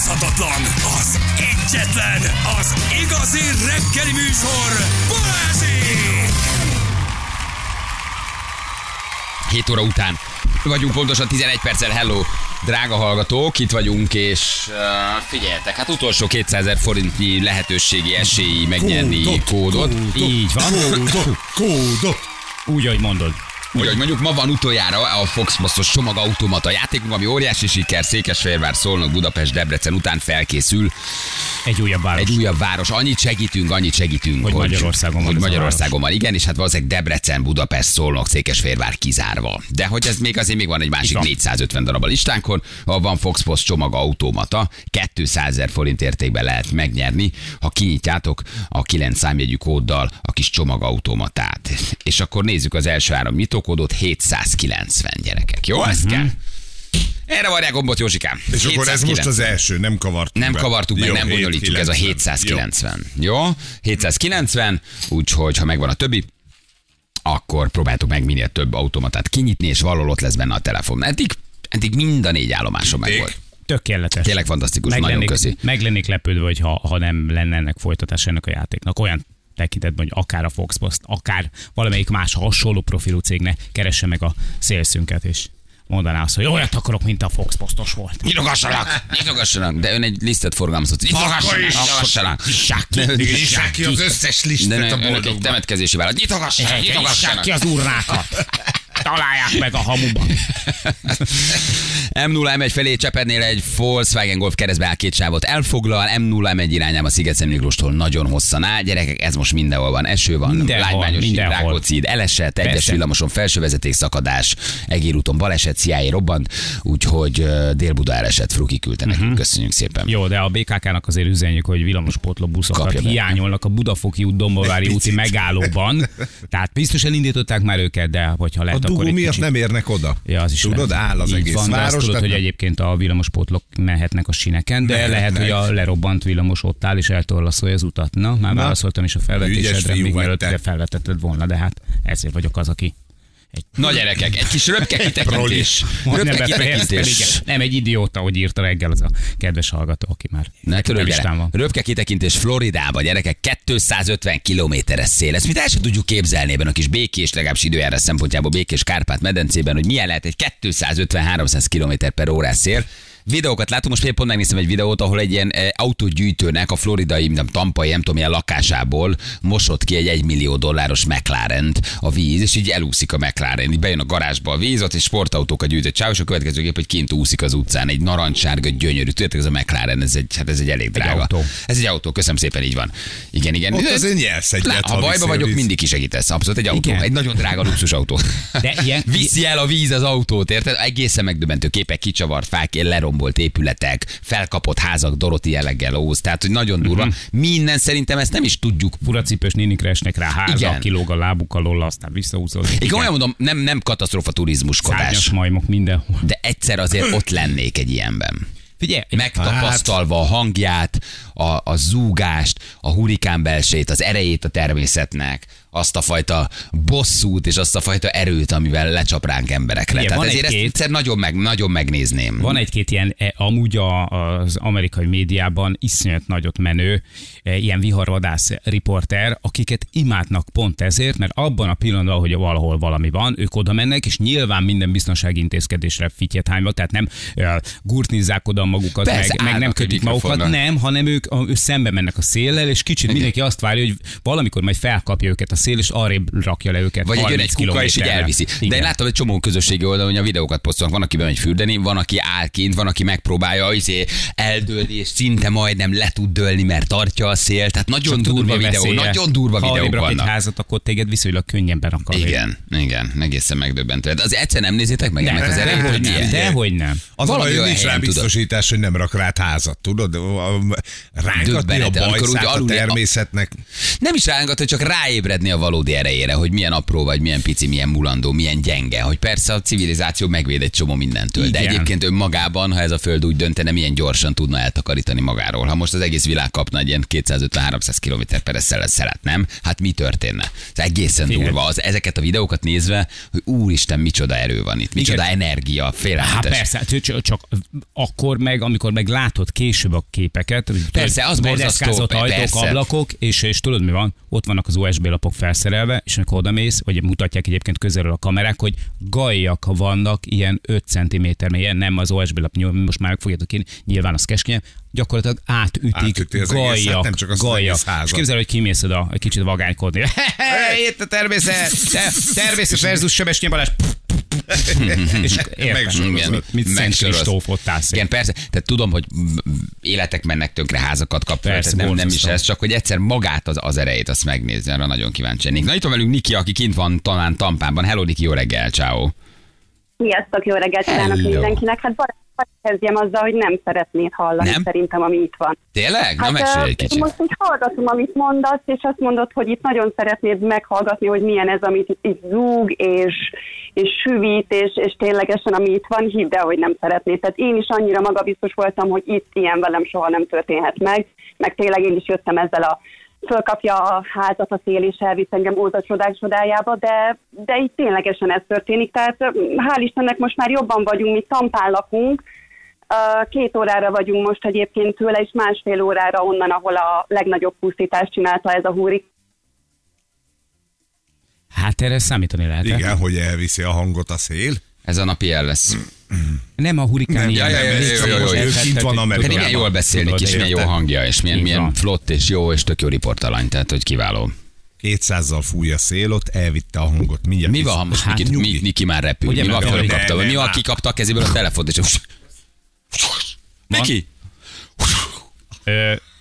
utánozhatatlan, az egyetlen, az igazi reggeli műsor, Balázsék! 7 óra után vagyunk pontosan 11 perccel, hello, drága hallgatók, itt vagyunk, és uh, figyeljetek, hát utolsó 200 ezer forintnyi lehetőségi esélyi megnyerni kódot. kódot. Így van. Kódot, kódot. Úgy, ahogy mondod. Úgy, hogy mondjuk ma van utoljára a Fox Basztos csomagautomata játékunk, ami óriási siker, Székesfehérvár, Szolnok, Budapest, Debrecen után felkészül. Egy újabb város. Egy újabb város. Annyit segítünk, annyit segítünk. Hogy Magyarországon van hogy Magyarországon van. Igen, és hát valószínűleg Debrecen, Budapest, Szolnok, Székesfehérvár kizárva. De hogy ez még azért még van egy másik van. 450 darab a listánkon, van Fox Post csomag automata, 200 ezer forint értékben lehet megnyerni, ha kinyitjátok a 9 számjegyű kóddal a kis csomagautomatát. És akkor nézzük az első három nyitókódot, 790 gyerekek. Jó, ezt kell? Erre varják gombot, Józsikám. És akkor ez most 790. az első, nem kavartuk Nem be. kavartuk meg, Jó, nem bonyolítjuk, ez a 790. Jó? 790, úgyhogy ha megvan a többi, akkor próbáltuk meg minél több automatát kinyitni, és valahol ott lesz benne a telefon. Eddig, eddig mind a négy állomáson meg volt. Tökéletes. Tényleg fantasztikus, nagyon lennék, köszi. meg lennék lepődve, hogy ha, ha nem lenne ennek folytatása ennek a játéknak. Olyan tekintetben, hogy akár a Foxpost, akár valamelyik más hasonló profilú cégnek keresse meg a szélszünket, és mondaná azt, hogy olyat akarok, mint a Foxpostos volt. Nyitogassanak! Nyitogassanak! De ön egy lisztet forgalmazott. Nyitogassanak! Nyitogassanak! Nyissák ki az összes ne- a önök egy boldogban. temetkezési vállalat. Nyitogassanak! Nyitogassanak! ki az urnákat. Találják meg a hamuban. M0 M1 felé Csepednél egy Volkswagen Golf keresztbe áll két sávot elfoglal, M0 M1 irányába Sziget Miklóstól nagyon hosszan áll. Gyerekek, ez most mindenhol van. Eső van, Mindenhol, lágymányos mindenhol. Rákóczi, elesett, egyes Persze. villamoson felsővezeték szakadás, egérúton baleset, CIA robbant, úgyhogy Dél-Buda elesett, Fruki küldte nekünk, köszönjük szépen. Jó, de a BKK-nak azért üzenjük, hogy villamospótló buszokat Kapja be. hiányolnak a Budafoki út Dombovári úti megállóban. Tehát biztos elindították már őket, de hogyha A lehet, akkor egy miatt kicsit... nem érnek oda. Ja, az is Tudod, lehet. áll az Így egész van, azt város. tudod, hogy egyébként a villamospótlók mehetnek a sineken, de Mehetnek. lehet, hogy a lerobbant villamos ott áll és eltorlaszolja az utat. Na, már Na. válaszoltam is a felvetésedre, még mielőtt felvetetted volna, de hát ezért vagyok az, aki egy Na gyerekek, egy kis röpke kitekintés. Majdnem Röpke befejeztem, kitekintés. igen. Nem egy idióta, hogy írta reggel az a kedves hallgató, aki már Ne törődj listán vele. van. Röpke kitekintés Floridába, gyerekek, 250 kilométeres szél. Ezt mit el sem tudjuk képzelni ebben a kis békés, legalábbis időjárás szempontjából békés Kárpát medencében, hogy milyen lehet egy 250-300 km per órás szél. Videókat látunk, most pont megnéztem egy videót, ahol egy ilyen eh, autógyűjtőnek a floridai, nem tampai, nem tudom, milyen lakásából mosott ki egy 1 millió dolláros mclaren a víz, és így elúszik a McLaren. Így bejön a garázsba a víz, ott egy sportautókat gyűjtött csáv, és a következő gép, hogy kint úszik az utcán, egy narancssárga, gyönyörű. Tudjátok, ez a McLaren, ez egy, hát ez egy elég drága. autó. Ez egy autó, köszönöm szépen, így van. Igen, igen. Ott azért nyersz egyet, Lá- ha bajba a vagyok, víz. mindig kisegítesz. Abszolút egy autó. Igen. Egy nagyon drága luxusautó. De ilyen- Viszi el a víz az autót, érted? Egészen megdöbbentő képek, kicsavart fák, lerombolt épületek, felkapott házak, Doroti jelleggel óz. Tehát, hogy nagyon durva. Mhm. Minden szerintem ezt nem is tudjuk. furacipős nénikre esnek rá háza, Igen. kilóg a lábuk alól, aztán visszahúzódik. Én komolyan mondom, nem, nem katasztrófa turizmuskodás. Szárnyas majmok mindenhol. De egyszer azért ott lennék egy ilyenben. Figyelj, Megtapasztalva a hangját, a, a zúgást, a hurikán belsét, az erejét a természetnek, azt a fajta bosszút és azt a fajta erőt, amivel lecsap ránk emberekre. Igen, Tehát ezért ezt egy-két- egyszer nagyon, meg, nagyon megnézném. Van egy-két ilyen, e, amúgy a, az amerikai médiában iszonyat nagyot menő, e, ilyen viharvadász riporter, akiket imádnak pont ezért, mert abban a pillanatban, hogy valahol valami van, ők oda mennek, és nyilván minden biztonsági intézkedésre fityet hányva, tehát nem e, gurtnizzák oda magukat, Persze, meg, meg nem kötik magukat, nem, hanem ők, ők szembe mennek a széllel, és kicsit mindenki azt várja, hogy valamikor majd felkapja őket a szél, és arrébb rakja le őket. Vagy egy jön 30 egy kuka, és így elviszi. De Igen. én láttam egy csomó közösségi oldalon, hogy a videókat posztolnak. Van, aki bemegy fürdeni, van, aki áll kint, van, aki megpróbálja izé, eldőlni, és szinte majdnem le tud dőlni, mert tartja a szél. Tehát nagyon Csak durva videó, veszélye? nagyon durva ha videók rak egy házat, akkor téged viszonylag könnyebben akar. Igen, igen, egészen megdöbbentő. De az egyszer nem nézitek meg ennek az erejét, hogy nem, milyen? dehogy nem. Az a Valami hogy olyan nincs rá biztosítás, hogy nem rak rád házat, tudod? Rángatni a bajszát a természetnek. Nem is rángat, hogy csak ráébredni a valódi erejére, hogy milyen apró vagy, milyen pici, milyen mulandó, milyen gyenge, hogy persze a civilizáció megvéd egy csomó mindentől, de Igen. egyébként önmagában, ha ez a föld úgy döntene, milyen gyorsan tudna eltakarítani magáról. Ha most az egész világ kapna egy ilyen 250-300 km per szelet, nem? Hát mi történne? Ez egészen Figyelj. durva. Az, ezeket a videókat nézve, hogy úristen, micsoda erő van itt, micsoda Igen. energia, Hát félelmetes. persze, hát csak, csak akkor meg, amikor meg látod később a képeket, Persze, az borzasztó, ajtók, persze. ablakok, és, és tudod mi van? Ott vannak az USB lapok felszerelve, és amikor odamész, vagy mutatják egyébként közelről a kamerák, hogy gajak vannak ilyen 5 cm mélyen, nem az USB lap, most már fogjátok írni, nyilván az keskeny, gyakorlatilag átütik, Átüti az egészet, gajak, nem csak az egész házat. És képzel, hogy kimész oda, egy kicsit vagánykodni. Itt a természet, te, természet versus Sebesnyi Balázs. És érted, Megsorozott. mit Szent Megsoroz. Kristóf ott állsz. Igen, persze. Tehát tudom, hogy életek mennek tönkre, házakat kap fel, Persze, tehát nem, nem is ez, csak hogy egyszer magát az, az erejét azt megnézni, arra nagyon kíváncsi lennék. Na itt van velünk Niki, aki kint van talán Tampában. Hello Niki, jó reggel, ciao. Sziasztok, jó reggelt kívánok mindenkinek. Hát hadd kezdjem azzal, hogy nem szeretnéd hallani Nem? szerintem, ami itt van. Tényleg? Na Hát mesélj ö, egy kicsit. most úgy hallgatom, amit mondasz, és azt mondod, hogy itt nagyon szeretnéd meghallgatni, hogy milyen ez, amit itt zúg, és, és süvít, és, és ténylegesen, ami itt van, hidd el, hogy nem szeretnéd. Tehát én is annyira magabiztos voltam, hogy itt ilyen velem soha nem történhet meg, meg tényleg én is jöttem ezzel a fölkapja a házat a szél és elvisz engem óza csodák csodájába, de, de itt ténylegesen ez történik. Tehát hál' Istennek most már jobban vagyunk, mi Tampán lakunk, Két órára vagyunk most egyébként tőle, és másfél órára onnan, ahol a legnagyobb pusztítást csinálta ez a húrik. Hát erre számítani lehet. Igen, hogy elviszi a hangot a szél. Ez a napi el lesz. Nem a hurikán Nem, ilyen. ja, ja, ja, Légy jó, jó, jó, szíves, jó. Ő tehát- kint van Amerikában. milyen jól beszélni és milyen jó hangja, és milyen, milyen flott és jó, és tök jó riportalany, tehát hogy kiváló. 200-zal fúj a szél, ott elvitte a hangot. Mindjárt Mi van, ha most Hát, Niki, mi, Niki már repül? Ugye mi van, fölkapta? Ne, Mi van, kikapta a kezéből a telefont, és Niki?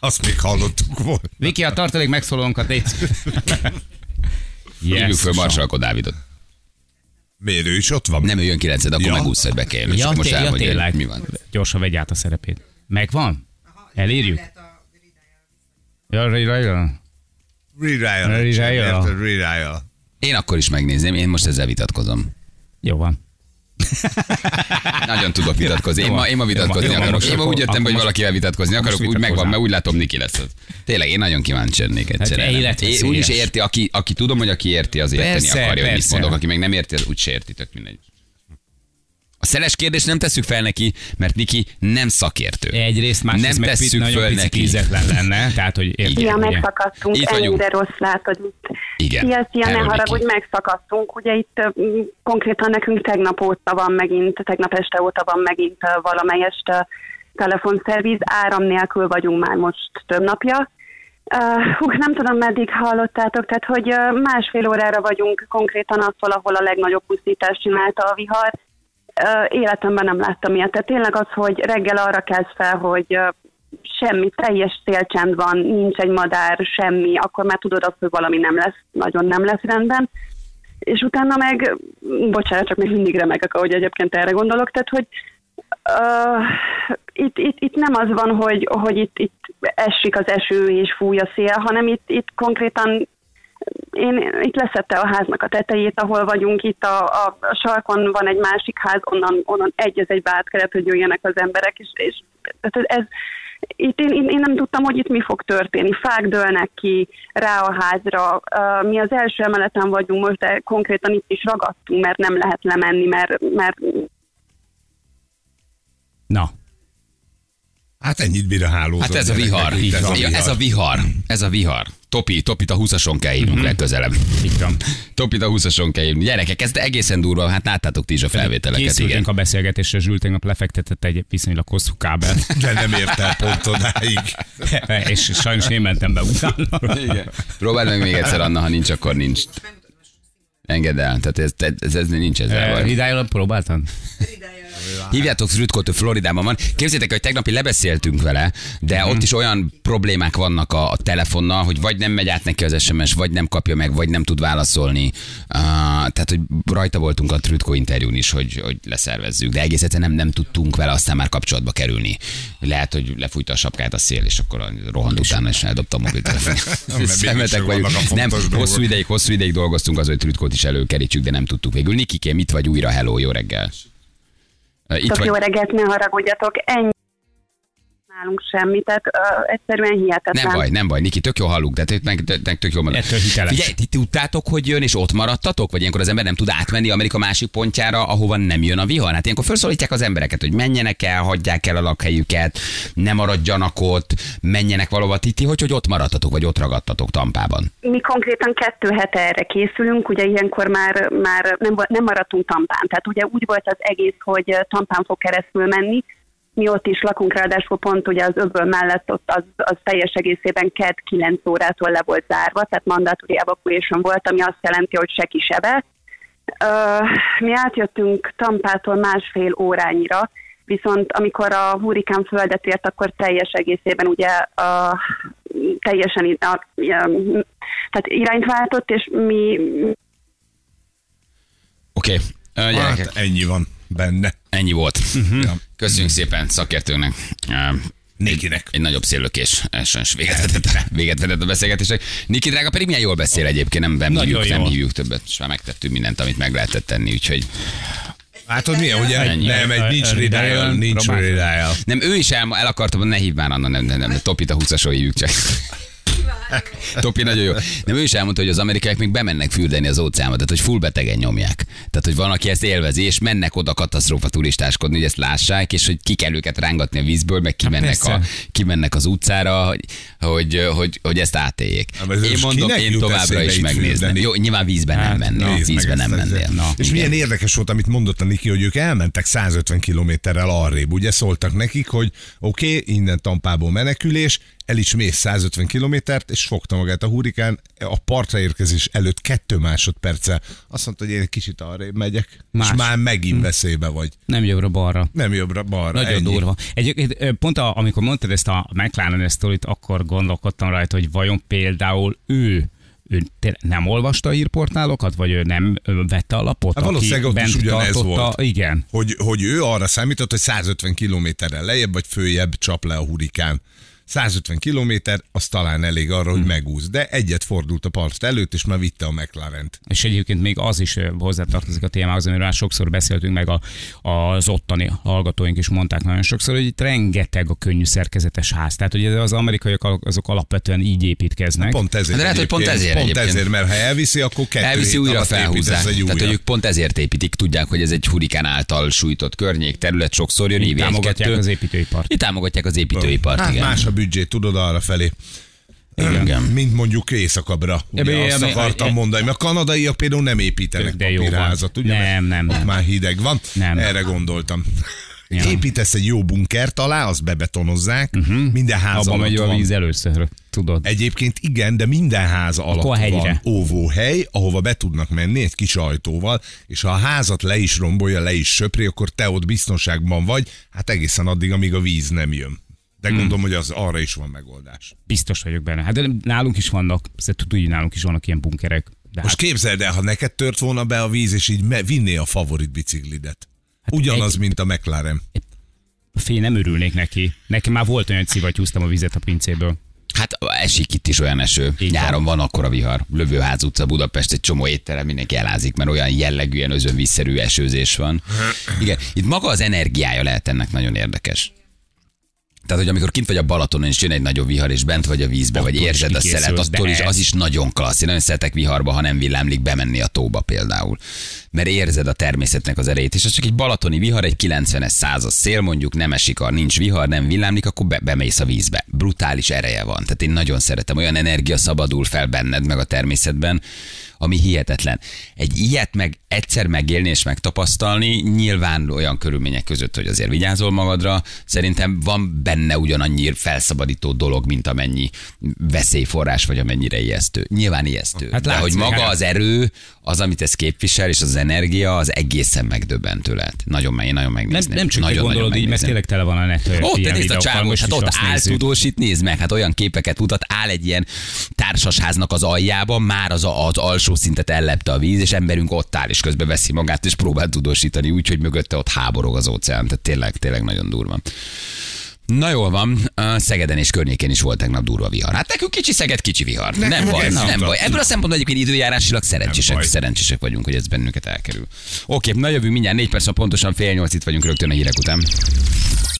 Azt még hallottuk volna. Viki, a tartalék megszólónkat, légy. Hívjuk föl Marsalko Dávidot. Miért ő is ott van? Nem ő jön 9 akkor Ja. megúszsz, hogy be kell jönni. Ja, most ja, tényleg. mi van. Gyorsan vegy át a szerepét. Megvan? Elérjük? Ja. Redial. Érted? Redial. Én akkor is megnézném, én most ezzel vitatkozom. Jó van. Nagyon tudok vitatkozni. Én ma, én ma vitatkozni. Jó akarok. Én ma úgy jöttem, hogy valakivel vitatkozni akarok, úgy megvan, mert úgy látom, Niki lesz az. Tényleg, én nagyon kíváncsi lennék. Hát életveszélyes. Én úgy is érti, aki, aki tudom, hogy aki érti, az érteni Persze, akarja, hogy mit persze. mondok, aki meg nem érti, az úgy se érti, tök mindegy. A szeles kérdést nem tesszük fel neki, mert Niki nem szakértő. Egyrészt, másrészt nem meg tesszük nagyon föl neki. ízetlen lenne, tehát, hogy érted, Igen, Ja, ugye? megszakadtunk, Itt vagyunk. ennyire rossz látod itt. Igen. Szia, szia, ne Hello, haragudj, Niki. megszakadtunk. Ugye itt m, konkrétan nekünk tegnap óta van megint, tegnap este óta van megint ö, valamelyest ö, telefonszerviz. Áram nélkül vagyunk már most több napja. Uh, hú, nem tudom, meddig hallottátok, tehát hogy uh, másfél órára vagyunk konkrétan attól, ahol a legnagyobb pusztítást csinálta a vihar. Életemben nem láttam ilyet. Tehát tényleg az, hogy reggel arra kezd fel, hogy semmi, teljes szélcsend van, nincs egy madár, semmi, akkor már tudod azt, hogy valami nem lesz, nagyon nem lesz rendben. És utána meg, bocsánat, csak még mindig remegek, ahogy egyébként erre gondolok, tehát hogy uh, itt, itt, itt nem az van, hogy, hogy itt, itt esik az eső és fúj a szél, hanem itt, itt konkrétan én itt leszette a háznak a tetejét, ahol vagyunk, itt a, a, a sarkon van egy másik ház, onnan, onnan egy az egybe át kellett, hogy jöjjenek az emberek, és, és tehát ez, itt én, én, én nem tudtam, hogy itt mi fog történni. Fák dőlnek ki rá a házra. Mi az első emeleten vagyunk most, de konkrétan itt is ragadtunk, mert nem lehet lemenni, mert, mert Na, Hát ennyit bír a hálózat. Hát ez a vihar. Ez a Ja, Ez a vihar. vihar. Ez a vihar. Topi, Topit a 20-ason kell hívnunk Mhm. legközelebb. Topit a 20-ason kell hívni. Gyerekek, ez egészen durva, hát láttátok ti is a felvételeket, igen. Készültünk a beszélgetésre, Zsül tegnap lefektetett egy viszonylag hosszú kábel. De nem ért el pont odáig. és sajnos én mentem be utána. Igen. Próbáld meg még egyszer, Anna, ha nincs, akkor nincs. Engedd el, tehát ez, ez, ez, ez nincs ezzel baj. Ridájól próbáltad? Hívjátok Rütkót, ő Floridában van. Képzétek, hogy tegnapi lebeszéltünk vele, de Mhm. ott is olyan problémák vannak a, a telefonnal, hogy vagy nem megy át neki az SMS, vagy nem kapja meg, vagy nem tud válaszolni. Uh, tehát, hogy rajta voltunk a Trütkó interjún is, hogy, hogy leszervezzük, de egész egyszerűen nem, nem tudtunk vele aztán már kapcsolatba kerülni. Lehet, hogy lefújta a sapkát a szél, és akkor rohant utána, és eldobta a mobiltelefon. mégis Szemetek vagyunk. Nem, hosszú ideig, hosszú ideig dolgoztunk az, hogy Trütkót is előkerítsük, de nem tudtuk végül. Nikiké, mit vagy újra? Hello, jó reggel. Itt Tök vagy, jó reggelt, ne haragudjatok, ennyi nálunk semmi, tehát uh, egyszerűen hihetetlen. Nem baj, nem baj, Niki, tök jó hallunk, de tök, tök, tök, tök jó mondod. Ettől hiteles. Figyelj, ti tudtátok, hogy jön, és ott maradtatok? Vagy ilyenkor az ember nem tud átmenni Amerika másik pontjára, ahova nem jön a vihar? Hát ilyenkor felszólítják az embereket, hogy menjenek el, hagyják el a lakhelyüket, ne maradjanak ott, menjenek valahova. Ti, ti hogy, hogy ott maradtatok, vagy ott ragadtatok Tampában? Mi konkrétan kettő hete erre készülünk, ugye ilyenkor már, már nem, nem maradtunk Tampán, tehát ugye úgy volt az egész, hogy Tampán fog keresztül menni, mi ott is lakunk, ráadásul pont ugye az öböl mellett ott az, az teljes egészében kedd 9 órától le volt zárva, tehát mandatory evacuation volt, ami azt jelenti, hogy se kisebe. Uh, mi átjöttünk Tampától másfél órányira, viszont amikor a hurikán földet ért, akkor teljes egészében ugye uh, teljesen a, um, tehát irányt váltott, és mi Oké, okay. gyerekek, Hát ennyi van benne. ennyi volt. Ja. Köszönjük szépen szakértőnknek. Ö, Nikinek. Egy nagyobb széllökés, sajnos véget vetett, véget vetett a beszélgetésnek. Niki drága pedig milyen jól beszél egyébként, nem, nem, hívjuk, nem hívjuk többet, és már megtettünk mindent, amit meg lehetett tenni, úgyhogy Látod milyen, ugye? Ennyi. Nem, egy nincs ridája, nincs ridája. nem, ő is el, el akartam, ne hív már, Anna, nem, nem, nem, Topit a 20 hívjuk csak. Topi nagyon jó. Nem, ő is elmondta, hogy az amerikaiak még bemennek fürdeni az óceánba, tehát hogy full betegen nyomják. Tehát, hogy van, aki ezt élvezi, és mennek oda katasztrófa turistáskodni, hogy ezt lássák, és hogy ki kell őket rángatni a vízből, meg kimennek, a, persze. kimennek az utcára, hogy, hogy, hogy, hogy ezt átéljék. Hát, Én mondom, én továbbra is megnézném. Jó, nyilván vízben nem Hát, mennél. Nézd meg Vízben nem mennél. Na, és igen. milyen érdekes volt, amit mondott a Niki, hogy ők elmentek 150 kilométerrel arrébb. Ugye szóltak nekik, hogy oké, okay, innen Tampából menekülés, el is mész 150 kilométert, és fogta magát a hurikán a partra érkezés előtt kettő másodperccel. Azt mondta, hogy én egy kicsit arrébb megyek, Más. és már megint veszélybe vagy. Nem jobbra-balra. Nem jobbra-balra. Nagyon ennyi. durva. Egyébként pont a, amikor mondtad ezt a McLaren sztorit, akkor gondolkodtam rajta, hogy vajon például ő ő nem olvasta a hírportálokat, vagy ő nem vette a lapot, Hát valószínűleg ott is ugyanez tartotta? volt. Igen. Hogy, hogy ő arra számított, hogy 150 kilométerrel lejjebb vagy följebb csap le a hurikán. 150 kilométer, az talán elég arra, hogy megúsz. De egyet fordult a part előtt, és már vitte a McLaren-t. És egyébként még az is hozzátartozik a témához, amiről már sokszor beszéltünk, meg a, az ottani hallgatóink is mondták nagyon sokszor, hogy itt rengeteg a könnyű szerkezetes ház. Tehát, hogy az amerikaiak azok alapvetően így építkeznek. Pont ezért. De lehet, hogy pont ezért Pont egyébként. ezért, mert ha elviszi, akkor kettő Elviszi hét újra felhúzzák. Tehát, hogy újat. ők pont ezért építik, tudják, hogy ez egy hurikán által sújtott környék, terület, sokszor jön Így támogatják egy-kettő. az építőipart. Így támogatják az építőipart, Hát igen. más a büdzsé, tudod, arra felé. Igen. Mint mondjuk éjszakabbra. Ugye Ebbe- azt ebbe- akartam e- mondani, mert a kanadaiak például nem építenek De jó papírházat, ugye? Nem, nem, Ott nem. már hideg van. Nem. Erre gondoltam. Ja. Építesz egy jó bunkert alá, azt bebetonozzák, uh-huh. minden ház Abban alatt megy a van. víz először, tudod. Egyébként igen, de minden ház alatt a hegyre. van óvóhely, ahova be tudnak menni egy kis ajtóval, és ha a házat le is rombolja, le is söpri, akkor te ott biztonságban vagy, hát egészen addig, amíg a víz nem jön. De Hmm. gondolom, hogy az arra is van megoldás. Biztos vagyok benne. Hát de nálunk is vannak, tudod, hogy nálunk is vannak ilyen bunkerek. De Most hát, képzeld el, ha neked tört volna be a víz, és így me- vinné a favorit biciklidet. Ugyanaz, Hát egy- mint a McLaren. fél nem örülnék neki. Nekem már volt olyan, szivattyúztam a vizet a pincéből. Hát esik itt is olyan eső. Így Nyáron van akkor a vihar. Lövőház utca, Budapest, egy csomó étterem, mindenki elázik, mert olyan jellegű, ilyen özönvízszerű esőzés van. Igen, itt maga az energiája lehet ennek nagyon érdekes. Tehát, hogy amikor kint vagy a Balatonon, és jön egy nagyobb vihar, és bent vagy a vízbe, vagy Attól érzed a szelet, attól is, az is nagyon klassz. Én nagyon szeretek viharba, ha nem villámlik, bemenni a tóba például. Mert érzed a természetnek az erejét, és az csak egy balatoni vihar, egy 90-es százas szél, mondjuk nem esik, a nincs vihar, nem villámlik, akkor be, bemész a vízbe. Brutális ereje van. Tehát én nagyon szeretem, olyan energia szabadul fel benned, meg a természetben, ami hihetetlen. Egy ilyet meg egyszer megélni és megtapasztalni, nyilván olyan körülmények között, hogy azért vigyázol magadra, szerintem van benne ugyanannyi felszabadító dolog, mint amennyi veszélyforrás, vagy amennyire ijesztő. Nyilván ijesztő. Hát De hogy maga hát. az erő, az, amit ez képvisel, és az energia, az egészen megdöbbentő lehet. Nagyon, meg, nagyon Nem, megnézném. nem csak nagyon, gondolod így, mert tényleg tele van a net ott te nézd a most hát ott áll nézzük. tudósít, nézd meg, hát olyan képeket mutat, áll egy ilyen társasháznak az aljában, már az, a, az alsó szintet ellepte a víz, és emberünk ott áll, és közben veszi magát, és próbál tudósítani, úgyhogy mögötte ott háborog az óceán. Tehát tényleg, tényleg nagyon durva. Na jól van, Szegeden és környékén is volt tegnap durva vihar. Hát nekünk kicsi Szeged, kicsi vihar. Nekünk nem baj, nem jutott. baj. Ebből a szempontból egyébként időjárásilag Nem szerencsések, szerencsések vagyunk, hogy ez bennünket elkerül. Oké, na jövünk mindjárt négy perc, pontosan fél nyolc itt vagyunk rögtön a hírek után.